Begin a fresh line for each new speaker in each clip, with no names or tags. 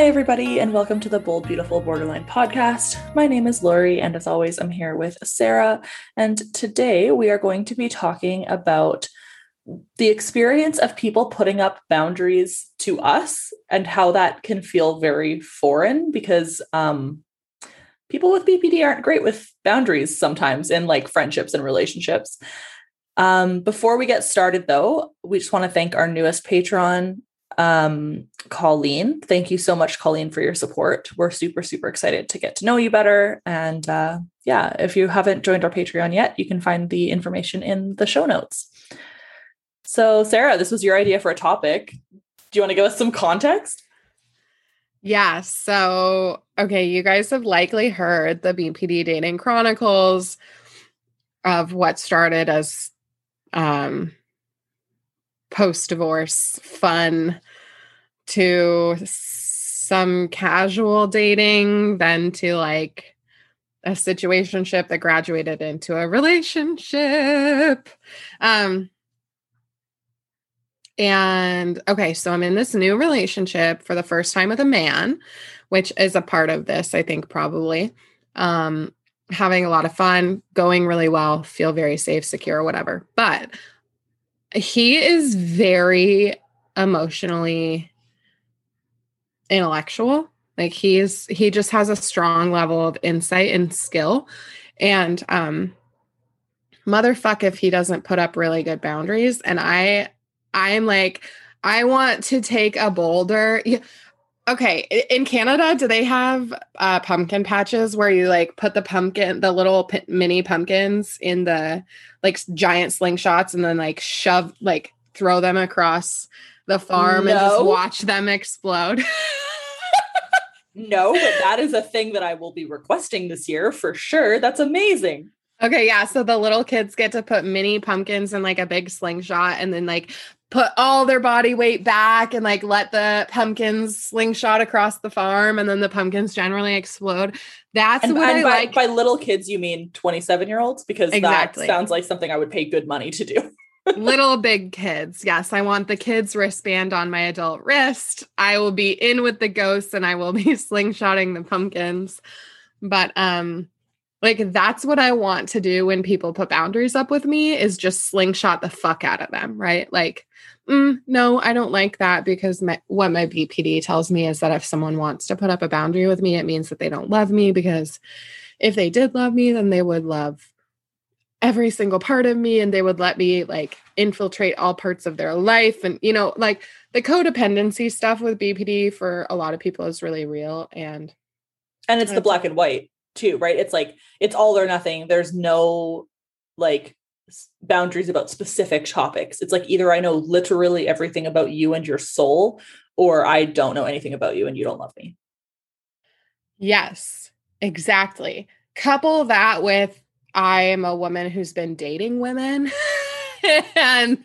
Hi, everybody, and welcome to the Bold, Beautiful Borderline podcast. My name is Laurie, and as always, I'm here with Sara. And today we are going to be talking about the experience of people putting up boundaries to us and how that can feel very foreign because um, people with BPD aren't great with boundaries sometimes in like friendships and relationships. Um, before we get started, though, we just want to thank our newest patron, um, Colleen. Thank you so much, Colleen, for your support. We're super, super excited to get to know you better. And uh, yeah, if you haven't joined our Patreon yet, you can find the information in the show notes. So, Sara, this was your idea for a topic. Do you want to give us some context?
Yeah. So, okay, you guys have likely heard the BPD Dating Chronicles of what started as um, post divorce fun to some casual dating, then to like a situationship that graduated into a relationship. Um, and okay, so I'm in this new relationship for the first time with a man, which is a part of this, I think, probably. Um, having a lot of fun, going really well, feel very safe, secure, whatever. But he is very emotionally intellectual. Like he's he just has a strong level of insight and skill. And um motherfuck if he doesn't put up really good boundaries. And I I'm like, I want to take a boulder. Okay, in Canada, do they have uh, pumpkin patches where you like put the pumpkin, the little p- mini pumpkins in the like giant slingshots, and then like shove, like throw them across the farm no. and just watch them explode?
no, but that is a thing that I will be requesting this year for sure. That's amazing.
Okay, yeah. So the little kids get to put mini pumpkins in like a big slingshot and then like put all their body weight back and like let the pumpkins slingshot across the farm and then the pumpkins generally explode. That's and, what and I
by,
like.
By little kids, you mean 27 year olds? Because exactly. that sounds like something I would pay good money to do.
little big kids. Yes, I want the kids wristband on my adult wrist. I will be in with the ghosts and I will be slingshotting the pumpkins. But um like that's what I want to do when people put boundaries up with me is just slingshot the fuck out of them, right? Like, mm, no, I don't like that because my, what my BPD tells me is that if someone wants to put up a boundary with me, it means that they don't love me because if they did love me, then they would love every single part of me and they would let me like infiltrate all parts of their life and you know like the codependency stuff with BPD for a lot of people is really real and
and it's the black and white too, right? It's like it's all or nothing. There's no like boundaries about specific topics. It's like either I know literally everything about you and your soul, or I don't know anything about you and you don't love me.
Yes, exactly. Couple that with I am a woman who's been dating women, and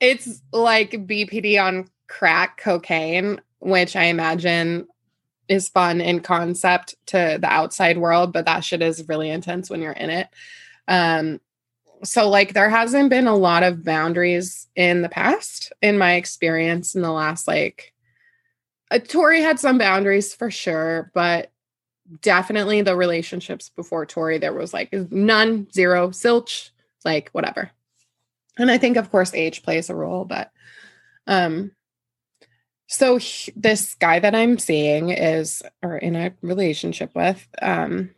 it's like BPD on crack cocaine, which I imagine is fun in concept to the outside world, but that shit is really intense when you're in it. Um, so like there hasn't been a lot of boundaries in the past in my experience in the last like uh, Tori had some boundaries for sure, but definitely the relationships before Tori there was like none, zero, silch, like whatever. And I think of course age plays a role, but um so he, this guy that I'm seeing is or in a relationship with um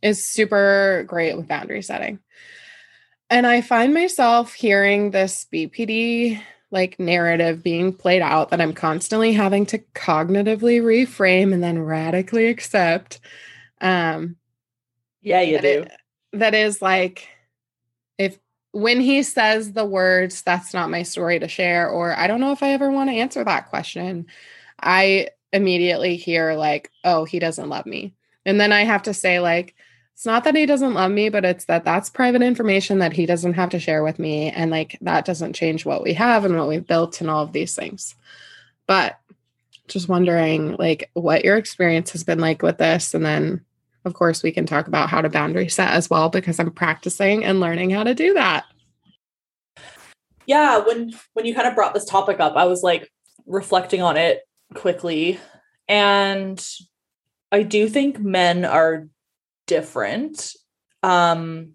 is super great with boundary setting. And I find myself hearing this BPD like narrative being played out that I'm constantly having to cognitively reframe and then radically accept. Um
yeah, you
that
do.
It, that is like if when he says the words, that's not my story to share, or I don't know if I ever want to answer that question, I immediately hear, like, oh, he doesn't love me. And then I have to say, like, it's not that he doesn't love me, but it's that that's private information that he doesn't have to share with me. And like, that doesn't change what we have and what we've built and all of these things. But just wondering, like, what your experience has been like with this. And then of course, we can talk about how to boundary set as well because I'm practicing and learning how to do that.
Yeah, when when you kind of brought this topic up, I was like reflecting on it quickly and I do think men are different. Um,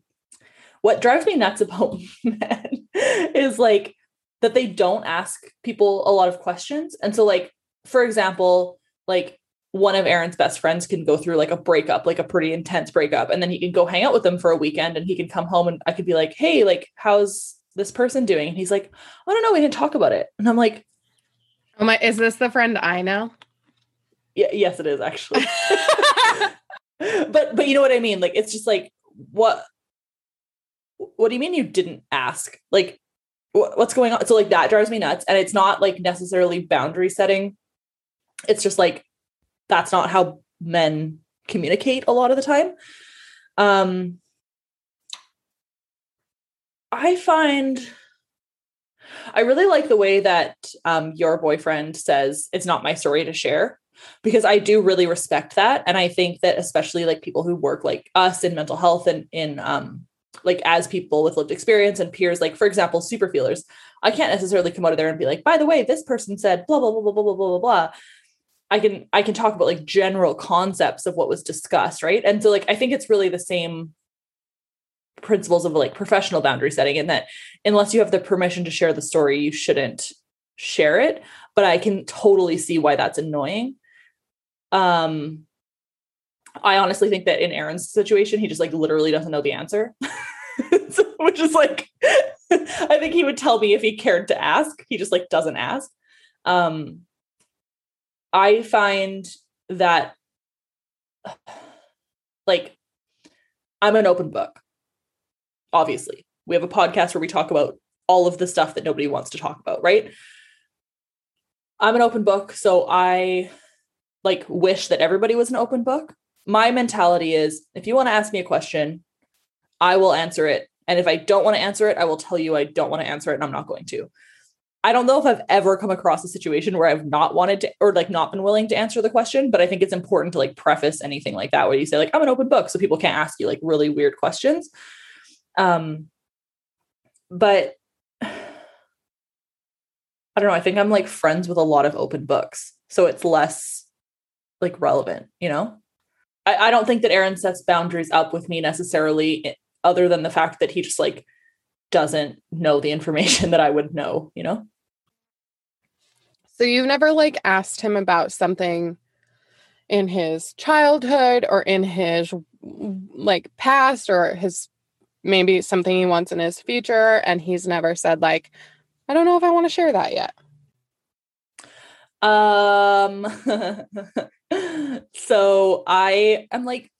what drives me nuts about men is like that they don't ask people a lot of questions. And so, like, for example, like one of Aaron's best friends can go through like a breakup, like a pretty intense breakup, and then he can go hang out with them for a weekend and he can come home and I could be like, hey, like, how's this person doing? And he's like, I don't know, we didn't talk about it. And I'm like,
Oh my, is this the friend I know?
Yeah, yes, it is actually. but but you know what I mean? Like it's just like what what do you mean you didn't ask? Like wh- what's going on? So like that drives me nuts. And it's not like necessarily boundary setting. It's just like that's not how men communicate a lot of the time. Um I find I really like the way that um, your boyfriend says it's not my story to share because I do really respect that. And I think that especially like people who work like us in mental health and in um, like as people with lived experience and peers, like for example, super feelers, I can't necessarily come out of there and be like, by the way, this person said blah blah blah blah blah blah blah blah. I can I can talk about like general concepts of what was discussed, right? And so like I think it's really the same principles of like professional boundary setting in that unless you have the permission to share the story you shouldn't share it. But i can totally see why that's annoying. Um i honestly think that in aaron's situation he just like literally doesn't know the answer. So, which is like i think he would tell me if he cared to ask. He just like doesn't ask. Um i find that like i'm an open book obviously. We have a podcast where we talk about all of the stuff that nobody wants to talk about, right? I'm an open book, so I like wish that everybody was an open book. My mentality is if you want to ask me a question, I will answer it. And if I don't want to answer it, I will tell you I don't want to answer it and I'm not going to. I don't know if I've ever come across a situation where I've not wanted to or like not been willing to answer the question, but I think it's important to like preface anything like that where you say like I'm an open book so people can't ask you like really weird questions. Um, but I don't know. I think I'm like friends with a lot of open books. So it's less like relevant, you know? I, I don't think that Aaron sets boundaries up with me necessarily, other than the fact that he just like doesn't know the information that I would know, you know?
So you've never like asked him about something in his childhood or in his like past or his maybe something he wants in his future and he's never said like i don't know if i want to share that yet.
Um so i am like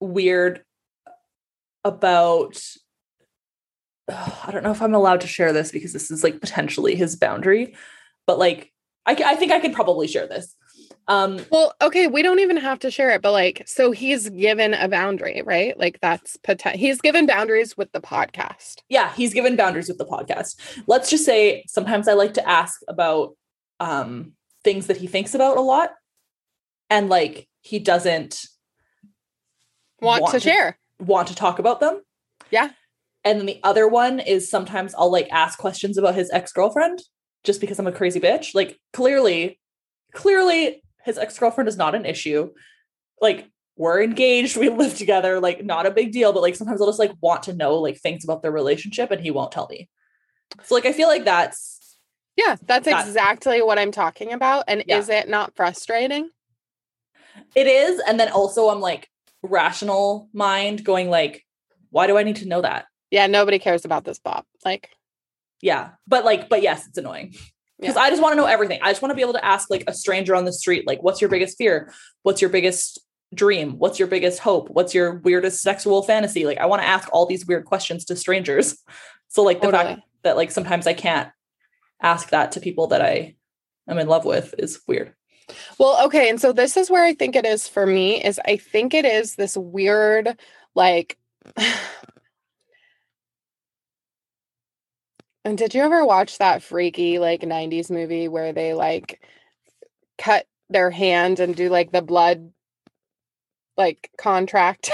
weird about i don't know if i'm allowed to share this because this is like potentially his boundary but like I, I think i could probably share this
um, well, okay, we don't even have to share it, but like, so he's given a boundary, right? Like, that's potential. He's given boundaries with the podcast.
Yeah, he's given boundaries with the podcast. Let's just say sometimes I like to ask about um, things that he thinks about a lot, and like he doesn't
want, want to, to share,
want to talk about them.
Yeah.
And then the other one is sometimes I'll like ask questions about his ex girlfriend just because I'm a crazy bitch. Like, clearly, clearly his ex-girlfriend is not an issue like we're engaged we live together like not a big deal but like sometimes i'll just like want to know like things about their relationship and he won't tell me so like i feel like that's
yeah that's that, exactly what i'm talking about and yeah. is it not frustrating
it is and then also i'm like rational mind going like why do i need to know that
yeah nobody cares about this bob like
yeah but like but yes it's annoying because yeah. I just want to know everything. I just want to be able to ask like a stranger on the street, like, what's your biggest fear? What's your biggest dream? What's your biggest hope? What's your weirdest sexual fantasy? Like, I want to ask all these weird questions to strangers. So, like, the totally. fact that like sometimes I can't ask that to people that I am in love with is weird.
Well, okay. And so this is where I think it is for me is I think it is this weird, like, And did you ever watch that freaky like 90s movie where they like cut their hand and do like the blood like contract?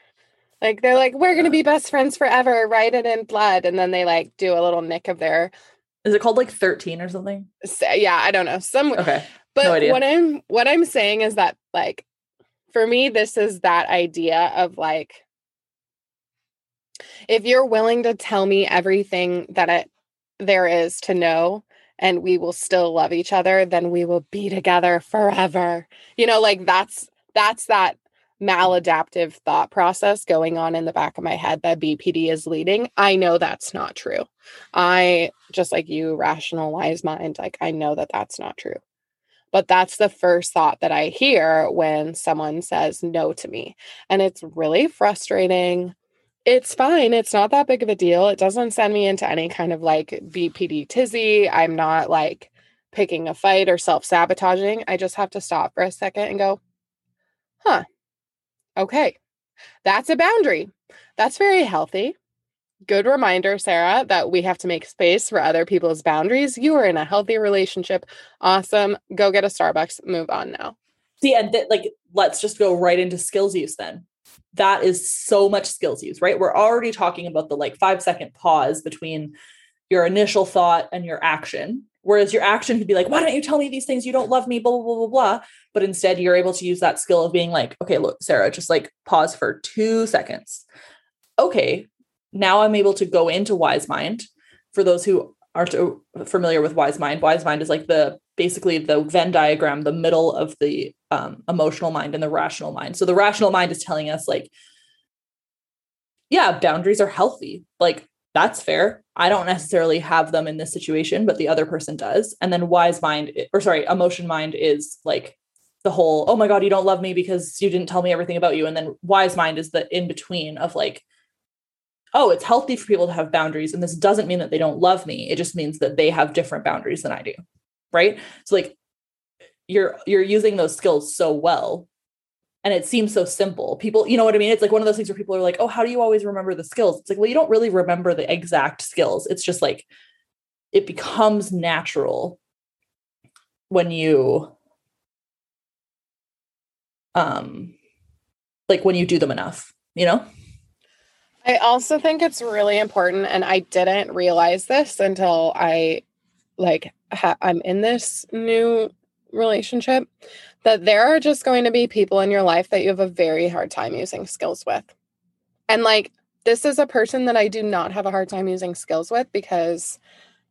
like they're oh like, we're gonna be best friends forever, write it in blood. And then they like do a little nick of their
is it called like 13 or something?
Yeah, I don't know. Some
okay.
But no what I'm what I'm saying is that like for me, this is that idea of like if you're willing to tell me everything that it there is to know and we will still love each other, then we will be together forever. You know, like that's that's that maladaptive thought process going on in the back of my head that BPD is leading. I know that's not true. I just like you rationalize mind like I know that that's not true. But that's the first thought that I hear when someone says no to me. And it's really frustrating. It's fine. It's not that big of a deal. It doesn't send me into any kind of like BPD tizzy. I'm not like picking a fight or self sabotaging. I just have to stop for a second and go, huh, okay, that's a boundary. That's very healthy. Good reminder, Sara, that we have to make space for other people's boundaries. You are in a healthy relationship. Awesome. Go get a Starbucks. Move on now.
See, and th- like, let's just go right into skills use then. That is so much skills use, right? We're already talking about the like five second pause between your initial thought and your action. Whereas your action could be like, why don't you tell me these things? You don't love me, blah, blah, blah, blah, blah. But instead, you're able to use that skill of being like, okay, look, Sara, just like pause for two seconds. Okay, now I'm able to go into Wise Mind. For those who aren't familiar with Wise Mind, Wise Mind is like the basically the Venn diagram, the middle of the um, emotional mind and the rational mind. So the rational mind is telling us, like, yeah, boundaries are healthy. Like, that's fair. I don't necessarily have them in this situation, but the other person does. And then wise mind, or sorry, emotion mind is like the whole, oh my God, you don't love me because you didn't tell me everything about you. And then wise mind is the in between of like, oh, it's healthy for people to have boundaries. And this doesn't mean that they don't love me. It just means that they have different boundaries than I do. Right. So like you're you're using those skills so well and it seems so simple. People, you know what I mean? It's like one of those things where people are like, "Oh, how do you always remember the skills?" It's like, well, you don't really remember the exact skills. It's just like it becomes natural when you um like when you do them enough, you know?
I also think it's really important and I didn't realize this until I like ha- I'm in this new relationship that there are just going to be people in your life that you have a very hard time using skills with. And like, this is a person that I do not have a hard time using skills with because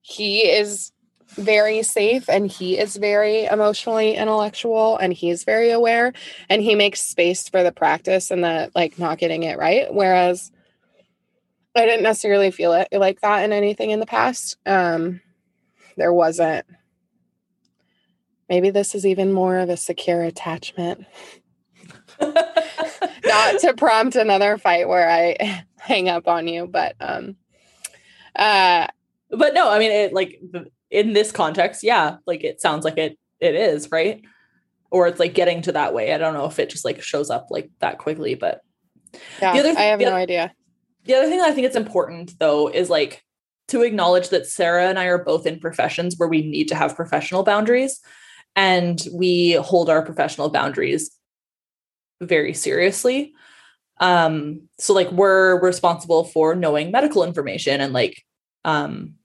he is very safe and he is very emotionally intellectual and he's very aware and he makes space for the practice and the like not getting it right. Whereas I didn't necessarily feel it like that in anything in the past. Um, there wasn't Maybe this is even more of a secure attachment. Not to prompt another fight where I hang up on you, but um
uh but no, I mean it like in this context, yeah, like it sounds like it it is, right? Or it's like getting to that way. I don't know if it just like shows up like that quickly, but
yeah, the other th- I have no idea.
The other thing I think it's important though is like to acknowledge that Sara and I are both in professions where we need to have professional boundaries and we hold our professional boundaries very seriously. Um so like we're responsible for knowing medical information and like um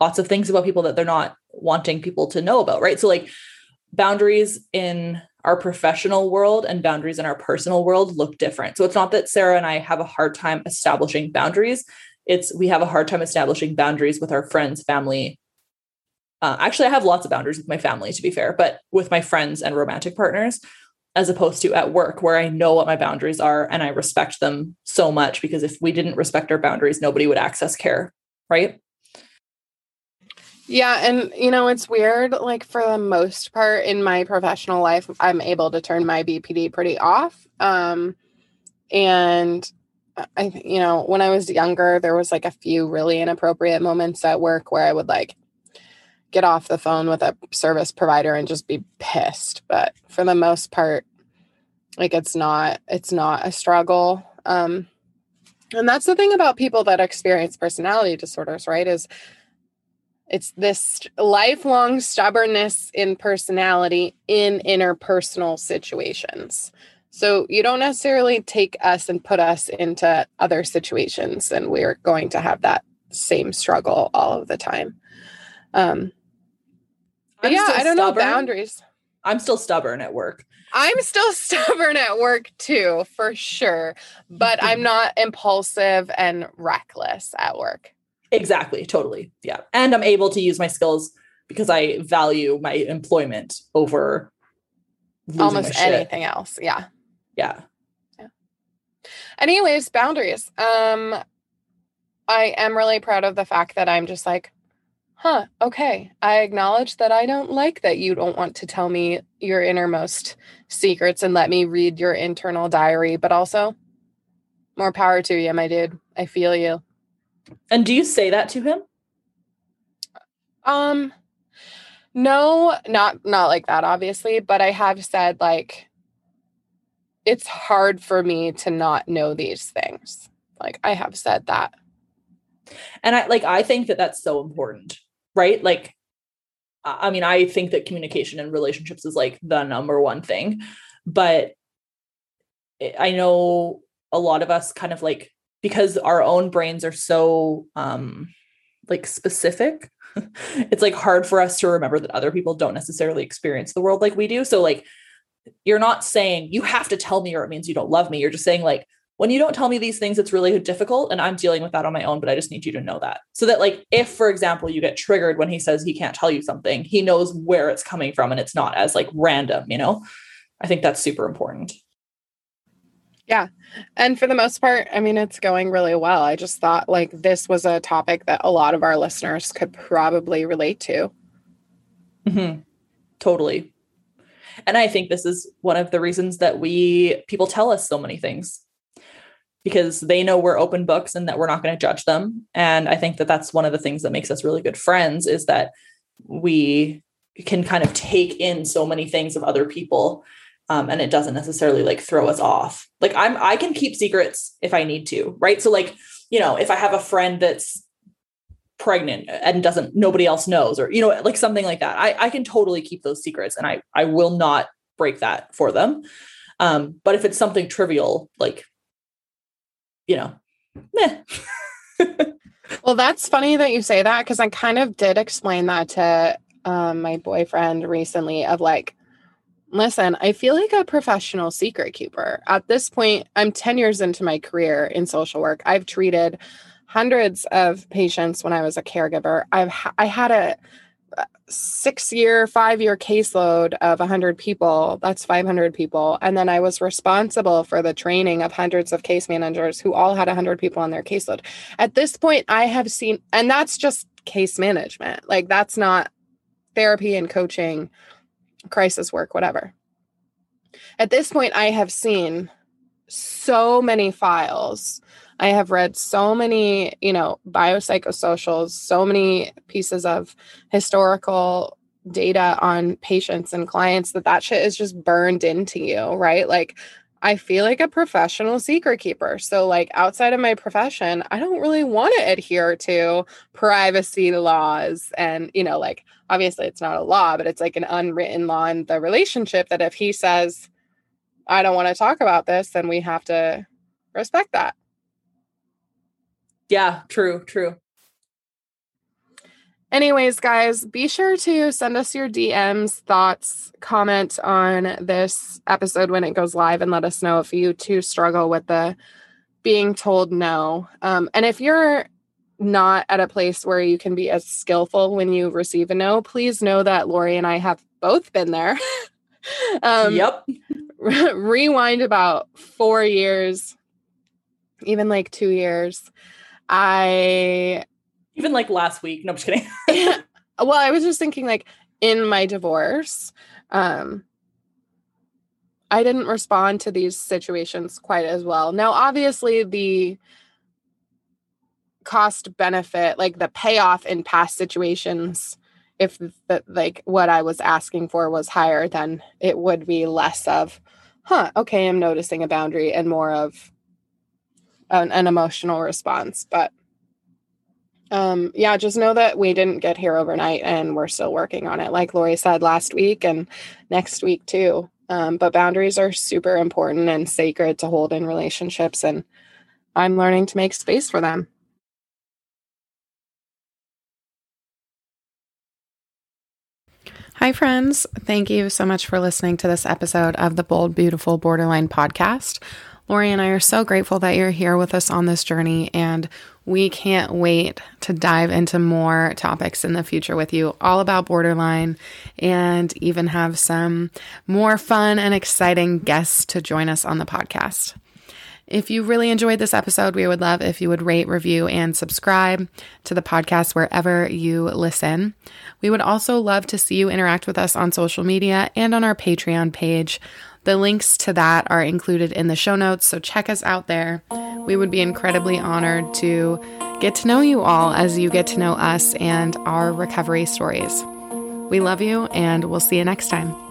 lots of things about people that they're not wanting people to know about right? So like boundaries in our professional world and boundaries in our personal world look different so it's not that sara and i have a hard time establishing boundaries it's we have a hard time establishing boundaries with our friends family uh, actually, I have lots of boundaries with my family, to be fair, but with my friends and romantic partners, as opposed to at work, where I know what my boundaries are and I respect them so much. Because if we didn't respect our boundaries, nobody would access care, right?
Yeah. And, you know, it's weird. Like, for the most part in my professional life, I'm able to turn my BPD pretty off. Um, and I, you know, when I was younger, there was like a few really inappropriate moments at work where I would like get off the phone with a service provider and just be pissed but for the most part like it's not it's not a struggle um and that's the thing about people that experience personality disorders right is it's this lifelong stubbornness in personality in interpersonal situations so you don't necessarily take us and put us into other situations and we're going to have that same struggle all of the time um yeah, I don't know boundaries.
I'm still stubborn at work.
I'm still stubborn at work too, for sure. But I'm not impulsive and reckless at work.
Exactly, totally. Yeah. And I'm able to use my skills because I value my employment over
Almost anything else. Yeah.
Yeah.
Anyways, boundaries. Um I am really proud of the fact that I'm just like, huh, okay. I acknowledge that I don't like that you don't want to tell me your innermost secrets and let me read your internal diary, but also more power to you, my dude. I feel you.
And do you say that to him?
Um no, not not like that obviously, but I have said like it's hard for me to not know these things. Like I have said that.
And I like I think that that's so important, right? Like I mean, I think that communication and relationships is like the number one thing, but I know a lot of us kind of like because our own brains are so um like specific. it's like hard for us to remember that other people don't necessarily experience the world like we do. So like you're not saying you have to tell me or it means you don't love me. You're just saying like when you don't tell me these things, it's really difficult. And I'm dealing with that on my own, but I just need you to know that. So that, like, if, for example, you get triggered when he says he can't tell you something, he knows where it's coming from and it's not as like random, you know? I think that's super important.
And for the most part, I mean, it's going really well. I just thought like this was a topic that a lot of our listeners could probably relate to.
hmm Totally. And I think this is one of the reasons that we people tell us so many things because they know we're open books and that we're not going to judge them. And I think that that's one of the things that makes us really good friends is that we can kind of take in so many things of other people um, and it doesn't necessarily like throw us off. Like I'm I can keep secrets if I need to, right? So like, you know, if I have a friend that's pregnant and doesn't nobody else knows or you know like something like that i i can totally keep those secrets and i i will not break that for them um but if it's something trivial like you know meh.
Well, that's funny that you say that because I kind of did explain that to um, my boyfriend recently of like, listen, I feel like a professional secret keeper. At this point, I'm 10 years into my career in social work. I've treated hundreds of patients when I was a caregiver. I've I had a six year, five year caseload of 100 people. That's 500 people. And then I was responsible for the training of hundreds of case managers who all had 100 people on their caseload. At this point, I have seen, and that's just case management. Like, that's not therapy and coaching, crisis work, whatever. At this point, I have seen so many files. I have read so many, you know, biopsychosocials, so many pieces of historical data on patients and clients that that shit is just burned into you, right? Like, I feel like a professional secret keeper. So, like, outside of my profession, I don't really want to adhere to privacy laws. And, you know, like, obviously it's not a law, but it's like an unwritten law in the relationship that if he says, I don't want to talk about this, then we have to respect that.
yeah true true
Anyways, guys, be sure to send us your DMs, thoughts, comment on this episode when it goes live, and let us know if you too struggle with the being told no. Um, and if you're not at a place where you can be as skillful when you receive a no, please know that Laurie and I have both been there. um,
yep
rewind about four years, even like two years. I
even like last week no i'm just kidding
well, I was just thinking like in my divorce, um I didn't respond to these situations quite as well. Now, obviously the cost benefit, like the payoff in past situations, if the, like what I was asking for was higher, then it would be less of, huh, okay, I'm noticing a boundary and more of an, an emotional response. But um, yeah, just know that we didn't get here overnight and we're still working on it, like Laurie said last week and next week too. Um, but boundaries are super important and sacred to hold in relationships, and I'm learning to make space for them. Hi, friends. Thank you so much for listening to this episode of the Bold, Beautiful Borderline podcast. Laurie and I are so grateful that you're here with us on this journey, and we can't wait to dive into more topics in the future with you, all about borderline, and even have some more fun and exciting guests to join us on the podcast. If you really enjoyed this episode, we would love if you would rate, review, and subscribe to the podcast wherever you listen. We would also love to see you interact with us on social media and on our Patreon page. The links to that are included in the show notes, so check us out there. We would be incredibly honored to get to know you all as you get to know us and our recovery stories. We love you, and we'll see you next time.